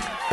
thank you.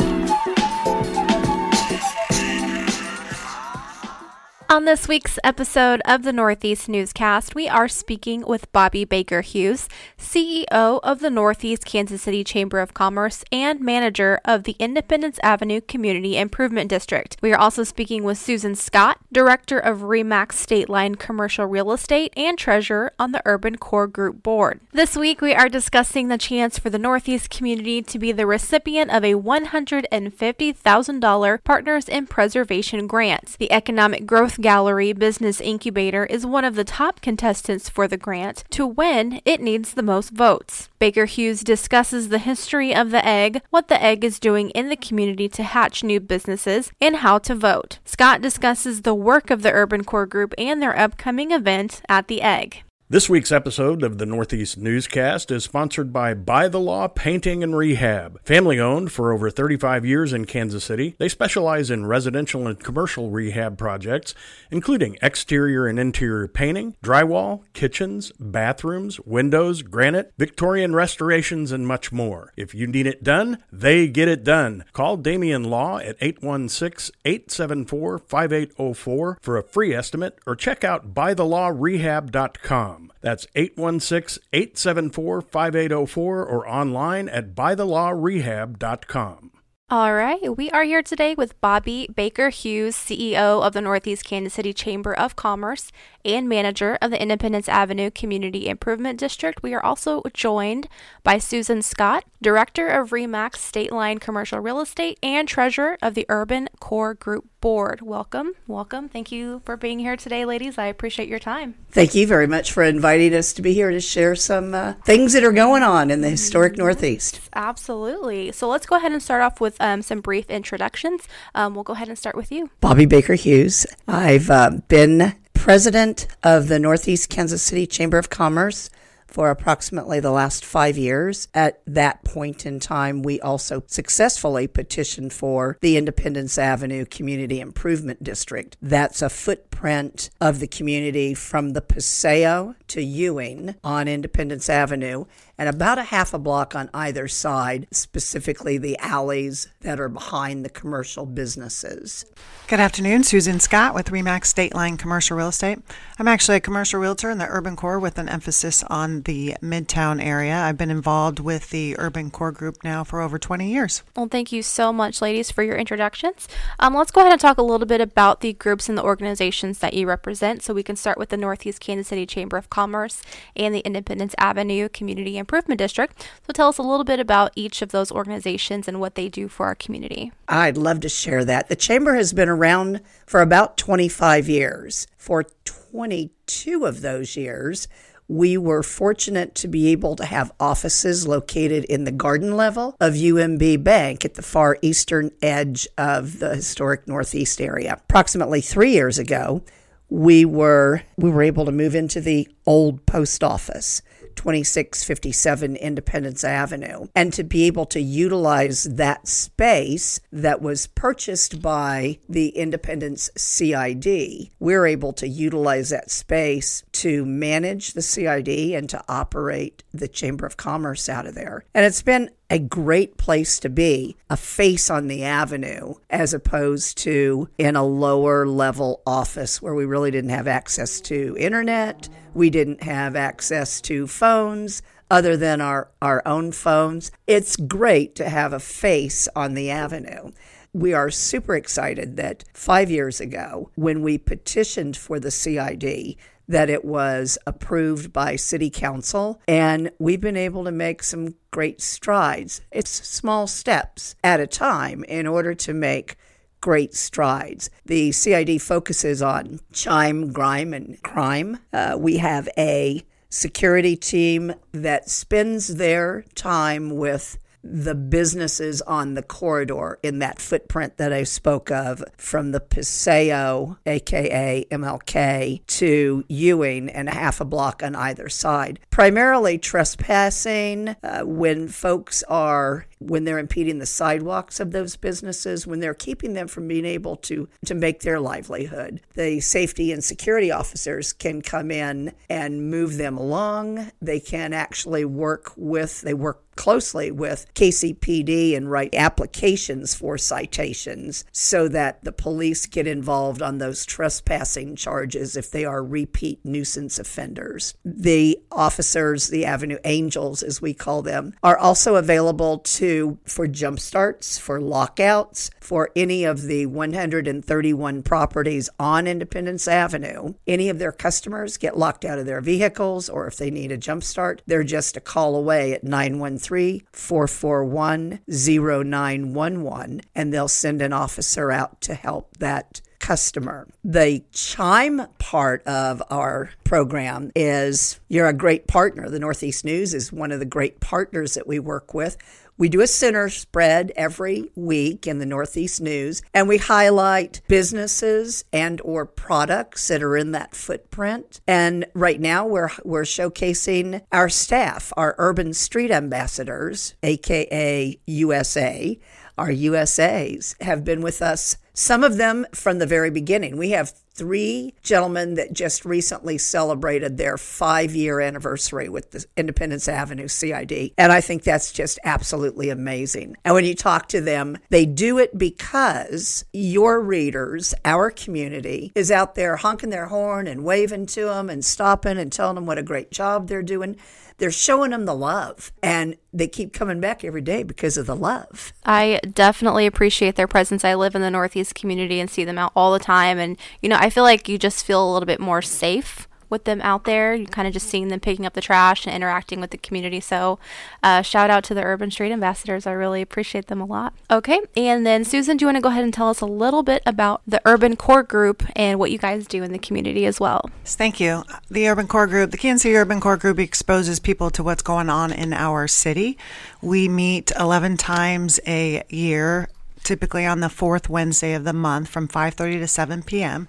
On this week's episode of the Northeast Newscast, we are speaking with Bobbi Baker Hughes, CEO of the Northeast Kansas City Chamber of Commerce and manager of the Independence Avenue Community Improvement District. We are also speaking with Susan Scott, director of REMAX State Line Commercial Real Estate and treasurer on the Urban Core Group board. This week, we are discussing the chance for the Northeast community to be the recipient of a $150,000 Partners in Preservation grant. The Economic Growth Gallery Business Incubator is one of the top contestants for the grant. To win, it needs the most votes. Baker Hughes discusses the history of the egg, what the egg is doing in the community to hatch new businesses, and how to vote. Scott discusses the work of the Urban Core Group and their upcoming event at the egg. This week's episode of the Northeast Newscast is sponsored by By the Law Painting and Rehab. Family owned for over 35 years in Kansas City, they specialize in residential and commercial rehab projects, including exterior and interior painting, drywall, kitchens, bathrooms, windows, granite, Victorian restorations, and much more. If you need it done, they get it done. Call Damian Law at 816 874 5804 for a free estimate or check out bythelawrehab.com. That's 816 874 5804 or online at bythelawrehab.com. All right, we are here today with Bobbi Baker Hughes, CEO of the Northeast Kansas City Chamber of Commerce and manager of the Independence Avenue Community Improvement District. We are also joined by Susan Scott, director of REMAX State Line Commercial Real Estate and treasurer of the Urban Core Group Board. Welcome, welcome. Thank you for being here today, ladies. I appreciate your time. Thank you very much for inviting us to be here to share some uh, things that are going on in the historic Northeast. Absolutely. So let's go ahead and start off with um, some brief introductions. Um, we'll go ahead and start with you. Bobbi Baker Hughes. I've uh, been president of the Northeast Kansas City Chamber of Commerce for approximately the last five years. At that point in time, we also successfully petitioned for the Independence Avenue Community Improvement District. That's a footprint of the community from the Paseo to Ewing on Independence Avenue and about a half a block on either side, specifically the alleys that are behind the commercial businesses. Good afternoon, Susan Scott with Remax State Line Commercial Real Estate. I'm actually a commercial realtor in the urban core with an emphasis on the Midtown area. I've been involved with the urban core group now for over 20 years. Well, thank you so much, ladies, for your introductions. Um, let's go ahead and talk a little bit about the groups and the organizations that you represent. So we can start with the Northeast Kansas City Chamber of Commerce and the Independence Avenue Community Improvement District. So tell us a little bit about each of those organizations and what they do for our community. I'd love to share that. The Chamber has been around for about 25 years. For 22 of those years, we were fortunate to be able to have offices located in the garden level of UMB Bank at the far eastern edge of the historic Northeast area. Approximately three years ago, we were we were able to move into the old post office 2657 Independence Avenue, and to be able to utilize that space that was purchased by the Independence CID, we're able to utilize that space to manage the CID and to operate the Chamber of Commerce out of there. And it's been a great place to be, a face on the avenue, as opposed to in a lower level office where we really didn't have access to internet. We didn't have access to phones other than our, our own phones. It's great to have a face on the avenue. We are super excited that five years ago, when we petitioned for the CID, that it was approved by City Council, and we've been able to make some great strides. It's small steps at a time in order to make great strides. The CID focuses on chime, grime, and crime. Uh, we have a security team that spends their time with the businesses on the corridor in that footprint that I spoke of from the Paseo, aka MLK, to Ewing and a half a block on either side. Primarily trespassing uh, when folks are when they're impeding the sidewalks of those businesses, when they're keeping them from being able to, to make their livelihood. The safety and security officers can come in and move them along. They can actually work with, they work closely with KCPD and write applications for citations so that the police get involved on those trespassing charges if they are repeat nuisance offenders. The officers, the Avenue Angels as we call them, are also available to for jump starts, for lockouts, for any of the 131 properties on Independence Avenue. Any of their customers get locked out of their vehicles or if they need a jump start, they're just a call away at 913 441 0911 and they'll send an officer out to help that customer. The chime part of our program is you're a great partner. The Northeast News is one of the great partners that we work with. We do a center spread every week in the Northeast News and we highlight businesses and or products that are in that footprint. And right now we're we're showcasing our staff, our urban street ambassadors, aka USA. Our USAs have been with us some of them from the very beginning. We have three gentlemen that just recently celebrated their five year anniversary with the Independence Avenue CID. And I think that's just absolutely amazing. And when you talk to them, they do it because your readers, our community, is out there honking their horn and waving to them and stopping and telling them what a great job they're doing they're showing them the love and they keep coming back every day because of the love. I definitely appreciate their presence. I live in the Northeast community and see them out all the time. And, you know, I feel like you just feel a little bit more safe with them out there. You kind of just seeing them picking up the trash and interacting with the community. So, uh, shout out to the Urban Street Ambassadors. I really appreciate them a lot. Okay, and then Susan, do you want to go ahead and tell us a little bit about the Urban Core Group and what you guys do in the community as well? Thank you. The Urban Core Group, the Kansas City Urban Core Group exposes people to what's going on in our city. We meet 11 times a year typically on the fourth Wednesday of the month from 5:30 to 7 p.m.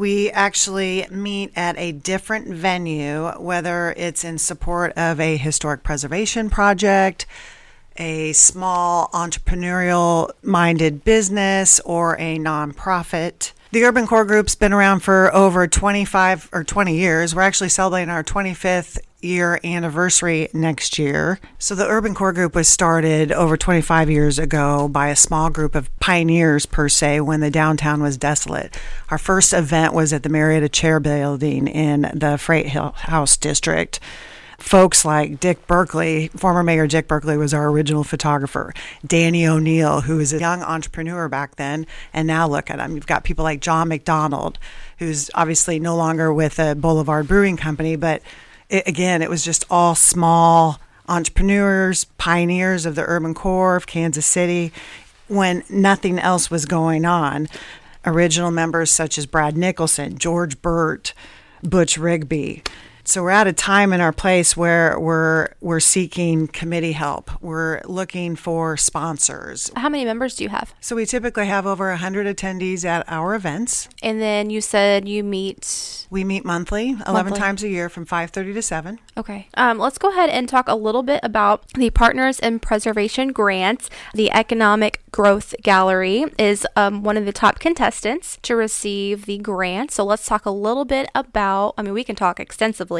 We actually meet at a different venue, whether it's in support of a historic preservation project, a small entrepreneurial minded business, or a nonprofit. The Urban Core Group's been around for over 25 or 20 years. We're actually celebrating our 25th year anniversary next year. So the Urban Core Group was started over 25 years ago by a small group of pioneers per se when the downtown was desolate. Our first event was at the Marietta Chair Building in the Freight House District. Folks like Dick Berkley, former Mayor Dick Berkley was our original photographer. Danny O'Neill, who was a young entrepreneur back then, and now look at him. You've got people like John McDonald, who's obviously no longer with the Boulevard Brewing Company, but it, again, it was just all small entrepreneurs, pioneers of the urban core of Kansas City when nothing else was going on. Original members such as Brad Nicholson, George Burt, Butch Rigby. So we're at a time in our place where we're we're seeking committee help. We're looking for sponsors. How many members do you have? So we typically have over 100 attendees at our events. And then you said you meet We meet monthly, 11 Monthly. times a year from 5:30 to 7. Okay. Um, let's go ahead and talk a little bit about the Partners in Preservation grant. The Economic Growth Gallery is um, one of the top contestants to receive the grant. So let's talk a little bit about, I mean, we can talk extensively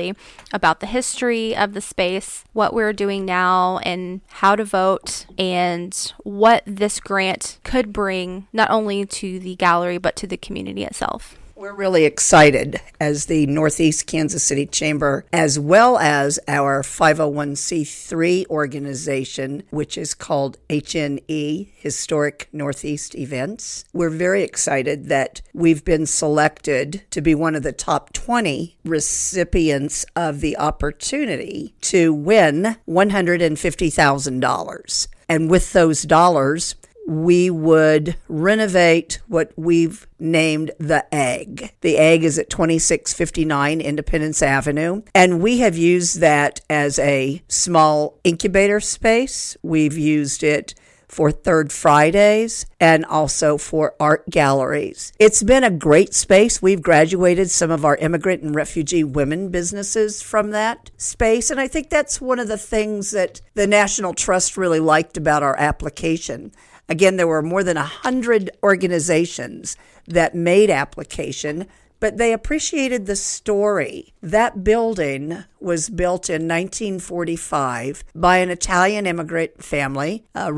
about the history of the space, what we're doing now, and how to vote, and what this grant could bring not only to the gallery, but to the community itself. We're really excited as the Northeast Kansas City Chamber, as well as our 501c3 organization, which is called HNE, Historic Northeast Events. We're very excited that we've been selected to be one of the top 20 recipients of the opportunity to win $150,000. And with those dollars, we would renovate what we've named the egg. The egg is at 2659 Independence Avenue, and we have used that as a small incubator space. We've used it for Third Fridays and also for art galleries. It's been a great space. We've graduated some of our immigrant and refugee women businesses from that space. And I think that's one of the things that the National Trust really liked about our application. Again, there were more than 100 organizations that made application but they appreciated the story. That building was built in 1945 by an Italian immigrant family, uh,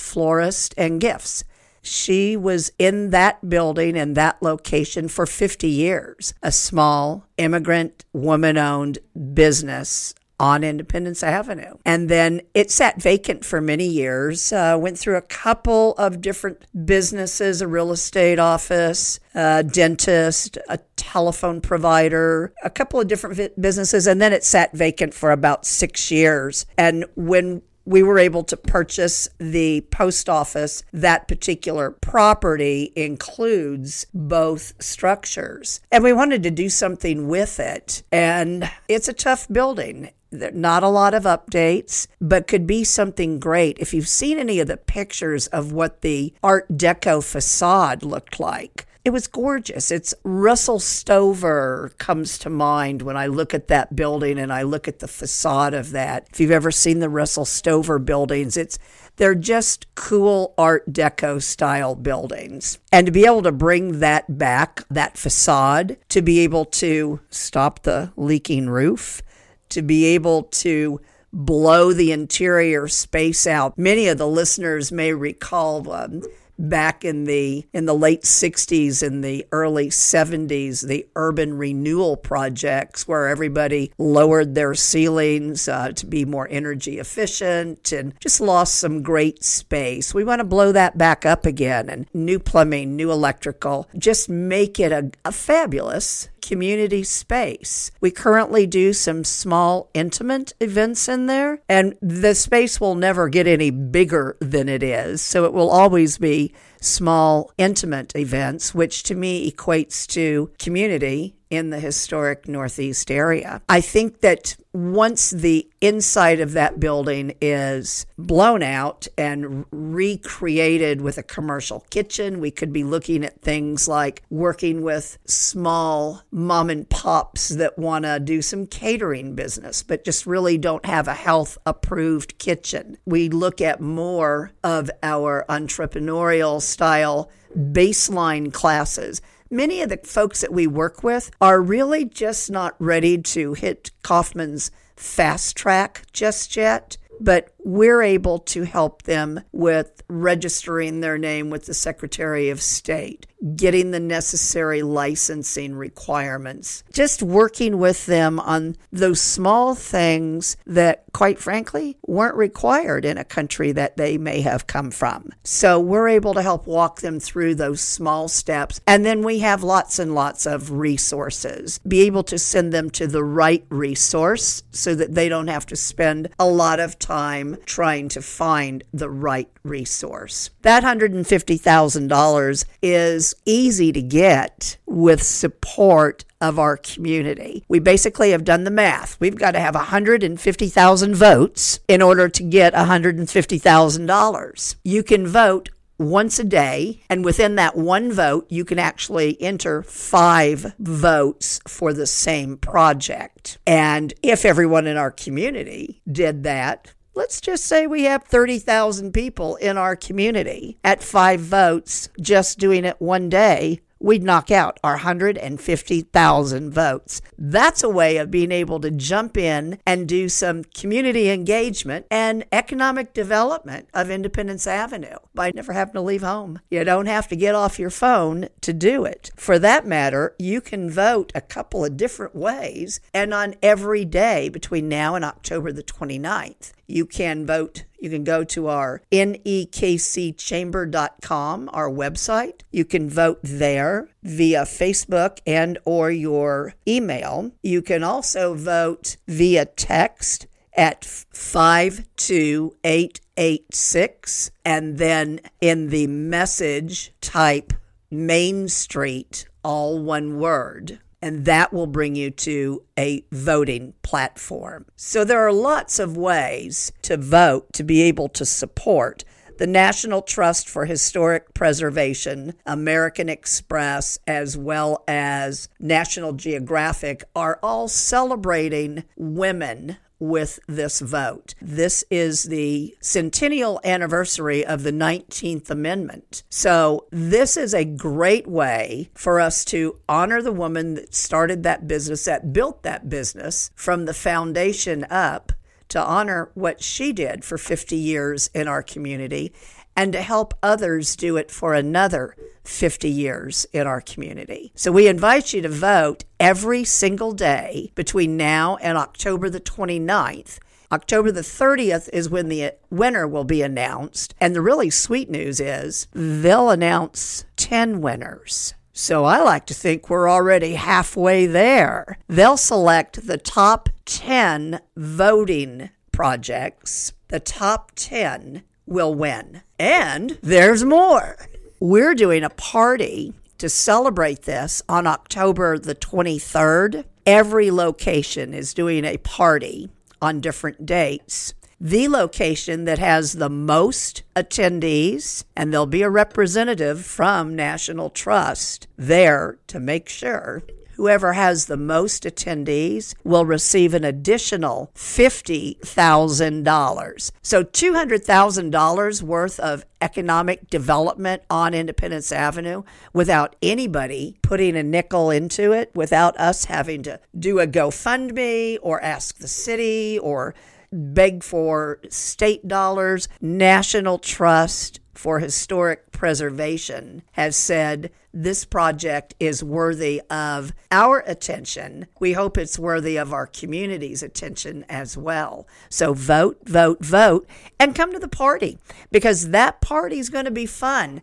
Florist and Gifts. She was in that building and that location for 50 years, a small immigrant woman owned business on Independence Avenue. And then it sat vacant for many years. Uh, went through a couple of different businesses, a real estate office, a dentist, a telephone provider, a couple of different businesses. And then it sat vacant for about six years. And when we were able to purchase the post office. That particular property includes both structures. And we wanted to do something with it. And it's a tough building. Not a lot of updates, but could be something great. If you've seen any of the pictures of what the Art Deco facade looked like, it was gorgeous. It's Russell Stover comes to mind when I look at that building and I look at the facade of that. If you've ever seen the Russell Stover buildings, it's they're just cool art deco style buildings. And to be able to bring that back, that facade, to be able to stop the leaking roof, to be able to blow the interior space out. Many of the listeners may recall um, back in the in the late 60s and the early 70s the urban renewal projects where everybody lowered their ceilings uh, to be more energy efficient and just lost some great space we want to blow that back up again and new plumbing new electrical just make it a, a fabulous community space. We currently do some small, intimate events in there, and the space will never get any bigger than it is. So it will always be small, intimate events, which to me equates to community in the historic Northeast area. I think that once the inside of that building is blown out and recreated with a commercial kitchen, we could be looking at things like working with small mom and pops that want to do some catering business, but just really don't have a health approved kitchen. We look at more of our entrepreneurial style baseline classes many of the folks that we work with are really just not ready to hit Kauffman's fast track just yet but we're able to help them with registering their name with the Secretary of State, getting the necessary licensing requirements, just working with them on those small things that, quite frankly, weren't required in a country that they may have come from. So we're able to help walk them through those small steps. And then we have lots and lots of resources, be able to send them to the right resource so that they don't have to spend a lot of time trying to find the right resource. That $150,000 is easy to get with support of our community. We basically have done the math. We've got to have 150,000 votes in order to get $150,000. You can vote once a day. And within that one vote, you can actually enter five votes for the same project. And if everyone in our community did that, let's just say we have 30,000 people in our community at five votes just doing it one day we'd knock out our 150,000 votes. That's a way of being able to jump in and do some community engagement and economic development of Independence Avenue by never having to leave home. You don't have to get off your phone to do it. For that matter, you can vote a couple of different ways and on every day between now and October the 29th you can vote. You can go to our nekcchamber.com, our website. You can vote there via Facebook and or your email. You can also vote via text at 52886 and then in the message type Main Street all one word and that will bring you to a voting platform. So there are lots of ways to vote to be able to support the National Trust for Historic Preservation, American Express, as well as National Geographic are all celebrating women with this vote. This is the centennial anniversary of the 19th Amendment. So, this is a great way for us to honor the woman that started that business, that built that business from the foundation up, to honor what she did for 50 years in our community and to help others do it for another 50 years in our community. So we invite you to vote every single day between now and October the 29th. October the 30th is when the winner will be announced. And the really sweet news is they'll announce 10 winners. So I like to think we're already halfway there. They'll select the top 10 voting projects. The top 10 will win. And there's more. We're doing a party to celebrate this on October the 23rd. Every location is doing a party on different dates. The location that has the most attendees, and there'll be a representative from National Trust there to make sure whoever has the most attendees will receive an additional $50,000. So $200,000 worth of economic development on Independence Avenue without anybody putting a nickel into it, without us having to do a GoFundMe or ask the city or beg for state dollars. National Trust for Historic Preservation has said this project is worthy of our attention. We hope it's worthy of our community's attention as well. So vote, vote, vote, and come to the party because that party is going to be fun.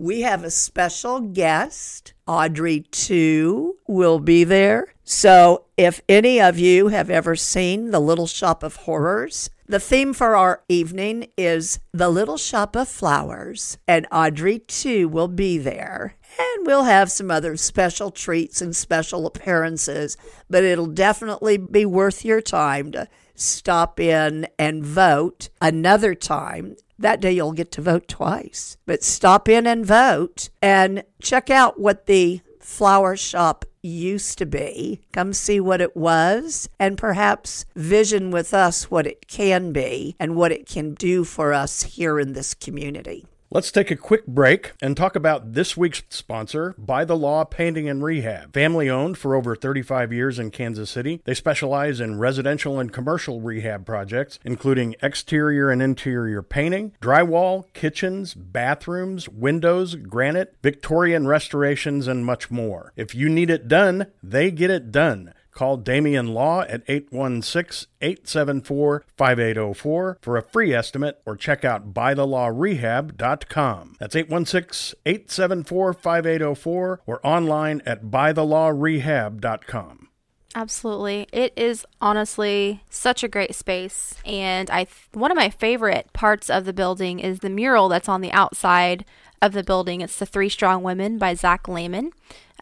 We have a special guest. Audrey II, will be there. So, if any of you have ever seen The Little Shop of Horrors, the theme for our evening is The Little Shop of Flowers, and Audrey II, will be there. And we'll have some other special treats and special appearances, but it'll definitely be worth your time to stop in and vote another time. That day you'll get to vote twice, but stop in and vote and check out what the flower shop used to be. Come see what it was and perhaps vision with us what it can be and what it can do for us here in this community. Let's take a quick break and talk about this week's sponsor, By the Law Painting and Rehab. Family owned for over 35 years in Kansas City, they specialize in residential and commercial rehab projects, including exterior and interior painting, drywall, kitchens, bathrooms, windows, granite, Victorian restorations, and much more. If you need it done, they get it done. Call Damian Law at 816 874 5804 for a free estimate or check out bythelawrehab.com. That's 816 874 5804 or online at bythelawrehab.com. Absolutely. It is honestly such a great space and I one of my favorite parts of the building is the mural that's on the outside of the building. It's The Three Strong Women by Zach Lehman.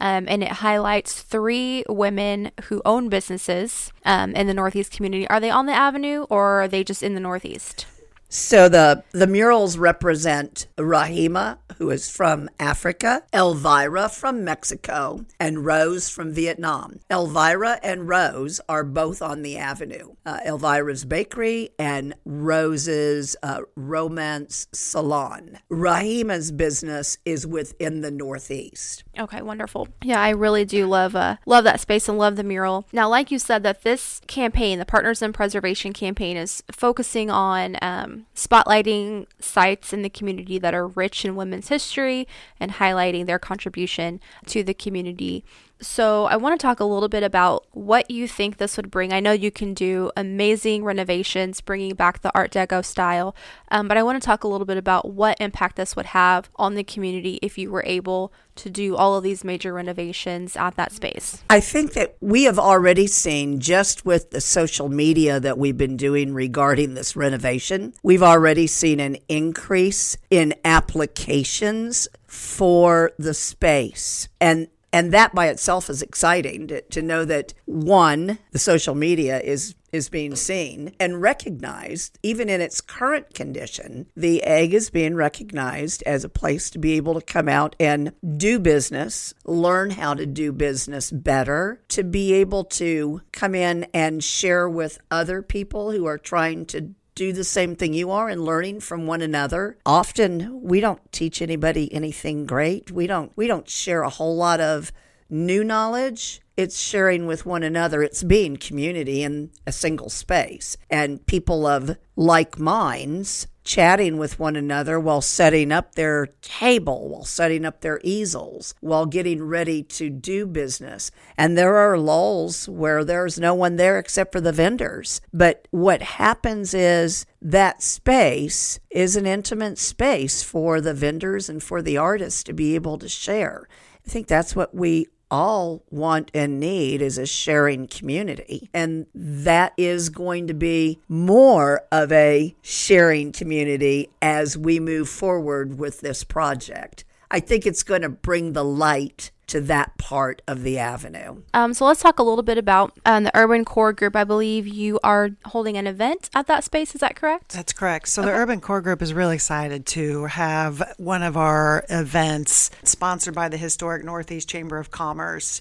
Um, and it highlights three women who own businesses um, in the Northeast community. Are they on the avenue or are they just in the Northeast? So the the murals represent Rahima, who is from Africa, Elvira from Mexico, and Rose from Vietnam. Elvira and Rose are both on the avenue. Uh, Elvira's Bakery and Rose's uh, Romance Salon. Rahima's business is within the Northeast. Okay, wonderful. Yeah, I really do love uh, love that space and love the mural. Now, like you said, that this campaign, the Partners in Preservation campaign, is focusing on um, spotlighting sites in the community that are rich in women's history and highlighting their contribution to the community. So, I want to talk a little bit about what you think this would bring. I know you can do amazing renovations, bringing back the Art Deco style, um, but I want to talk a little bit about what impact this would have on the community if you were able to do all of these major renovations at that space. I think that we have already seen just with the social media that we've been doing regarding this renovation, we've already seen an increase in applications for the space. And and that by itself is exciting to, to know that one, the social media is is being seen and recognized, even in its current condition. The egg is being recognized as a place to be able to come out and do business, learn how to do business better, to be able to come in and share with other people who are trying to do the same thing you are and learning from one another. Often we don't teach anybody anything great. We don't we don't share a whole lot of new knowledge it's sharing with one another. It's being community in a single space and people of like minds chatting with one another while setting up their table, while setting up their easels, while getting ready to do business. And there are lulls where there's no one there except for the vendors. But what happens is that space is an intimate space for the vendors and for the artists to be able to share. I think that's what we all want and need is a sharing community. And that is going to be more of a sharing community as we move forward with this project. I think it's going to bring the light to that part of the avenue. Um, so let's talk a little bit about um, the Urban Core Group. I believe you are holding an event at that space. Is that correct? That's correct. So okay. the Urban Core Group is really excited to have one of our events sponsored by the Historic Northeast Chamber of Commerce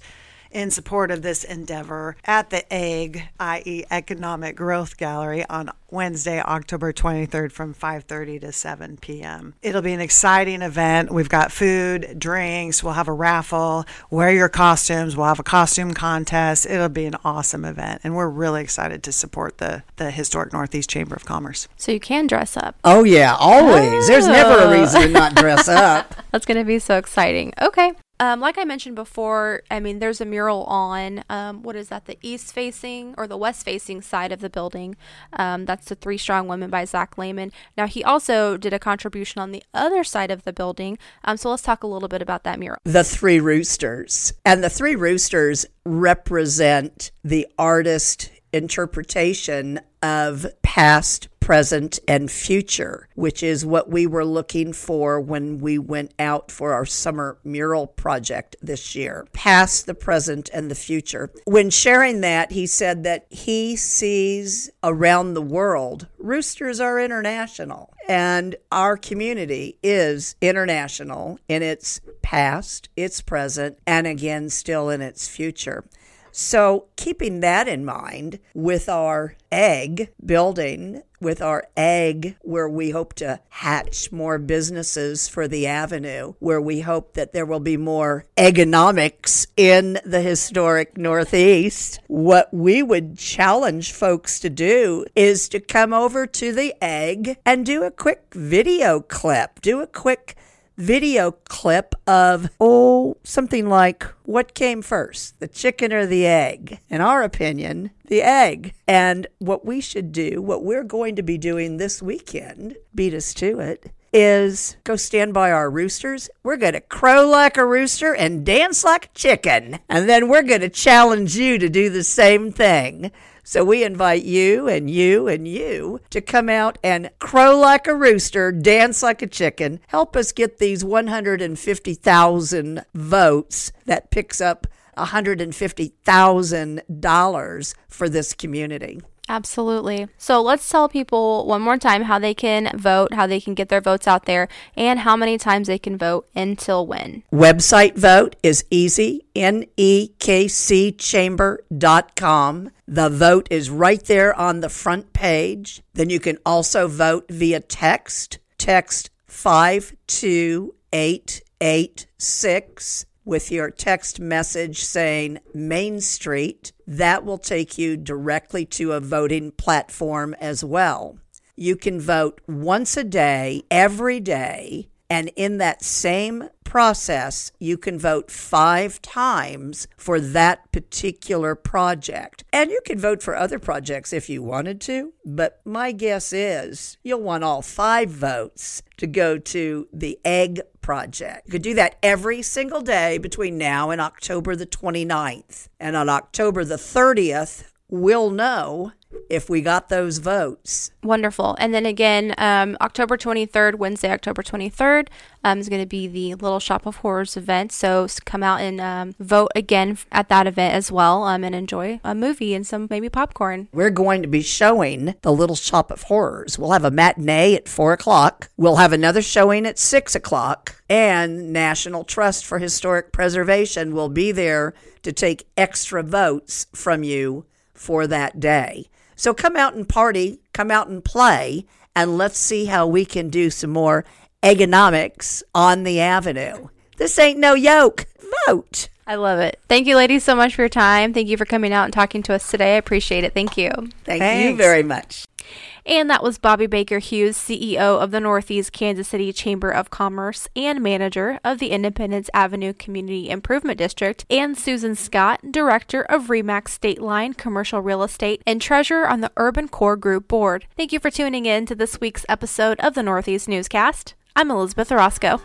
in support of this endeavor at the EGG, i.e., Economic Growth Gallery, on Wednesday, October 23rd from 5:30 to 7 p.m. It'll be an exciting event. We've got food, drinks, we'll have a raffle, wear your costumes, we'll have a costume contest. It'll be an awesome event and we're really excited to support the the Historic Northeast Chamber of Commerce. So you can dress up. Oh yeah, always. Oh. There's never a reason to not dress up. That's going to be so exciting. Okay. Um, like I mentioned before, I mean, there's a mural on um, what is that, the east facing or the west facing side of the building. Um, that's the Three Strong Women by Zach Lehman. Now, he also did a contribution on the other side of the building. Um, so let's talk a little bit about that mural. The Three Roosters. And the Three Roosters represent the artist interpretation of past, present, and future, which is what we were looking for when we went out for our summer mural project this year. Past, the present, and the future. When sharing that, he said that he sees around the world, roosters are international. And our community is international in its past, its present, and again, still in its future. So, keeping that in mind with our egg building, with our egg where we hope to hatch more businesses for the avenue, where we hope that there will be more economics in the historic Northeast, what we would challenge folks to do is to come over to the egg and do a quick video clip, do a quick video clip of, oh, something like, what came first, the chicken or the egg? In our opinion, the egg. And what we should do, what we're going to be doing this weekend, beat us to it, is go stand by our roosters. We're going to crow like a rooster and dance like a chicken. And then we're going to challenge you to do the same thing. So we invite you and you and you to come out and crow like a rooster, dance like a chicken, help us get these 150,000 votes that picks up $150,000 for this community. Absolutely. So let's tell people one more time how they can vote, how they can get their votes out there, and how many times they can vote until when. Website vote is easy, nekcchamber.com. The vote is right there on the front page. Then you can also vote via text. Text 52886 with your text message saying Main Street. That will take you directly to a voting platform as well. You can vote once a day, every day, and in that same process, you can vote five times for that particular project. And you can vote for other projects if you wanted to, but my guess is you'll want all five votes to go to the egg project. You could do that every single day between now and October the 29th. And on October the 30th, we'll know if we got those votes. Wonderful. And then again, um, October 23rd, Wednesday, October 23rd, um, is going to be the Little Shop of Horrors event. So come out and um, vote again at that event as well um, and enjoy a movie and some maybe popcorn. We're going to be showing The Little Shop of Horrors. We'll have a matinee at 4 o'clock. We'll have another showing at 6 o'clock. And National Trust for Historic Preservation will be there to take extra votes from you for that day. So come out and party, come out and play, and let's see how we can do some more economics on the avenue. This ain't no yoke. Vote. I love it. Thank you, ladies, so much for your time. Thank you for coming out and talking to us today. I appreciate it. Thank you. Thank Thanks. you very much. And that was Bobbi Baker Hughes, CEO of the Northeast Kansas City Chamber of Commerce and manager of the Independence Avenue Community Improvement District, and Susan Scott, director of Remax State Line Commercial Real Estate and treasurer on the Urban Core Group board. Thank you for tuning in to this week's episode of the Northeast Newscast. I'm Elizabeth Orozco.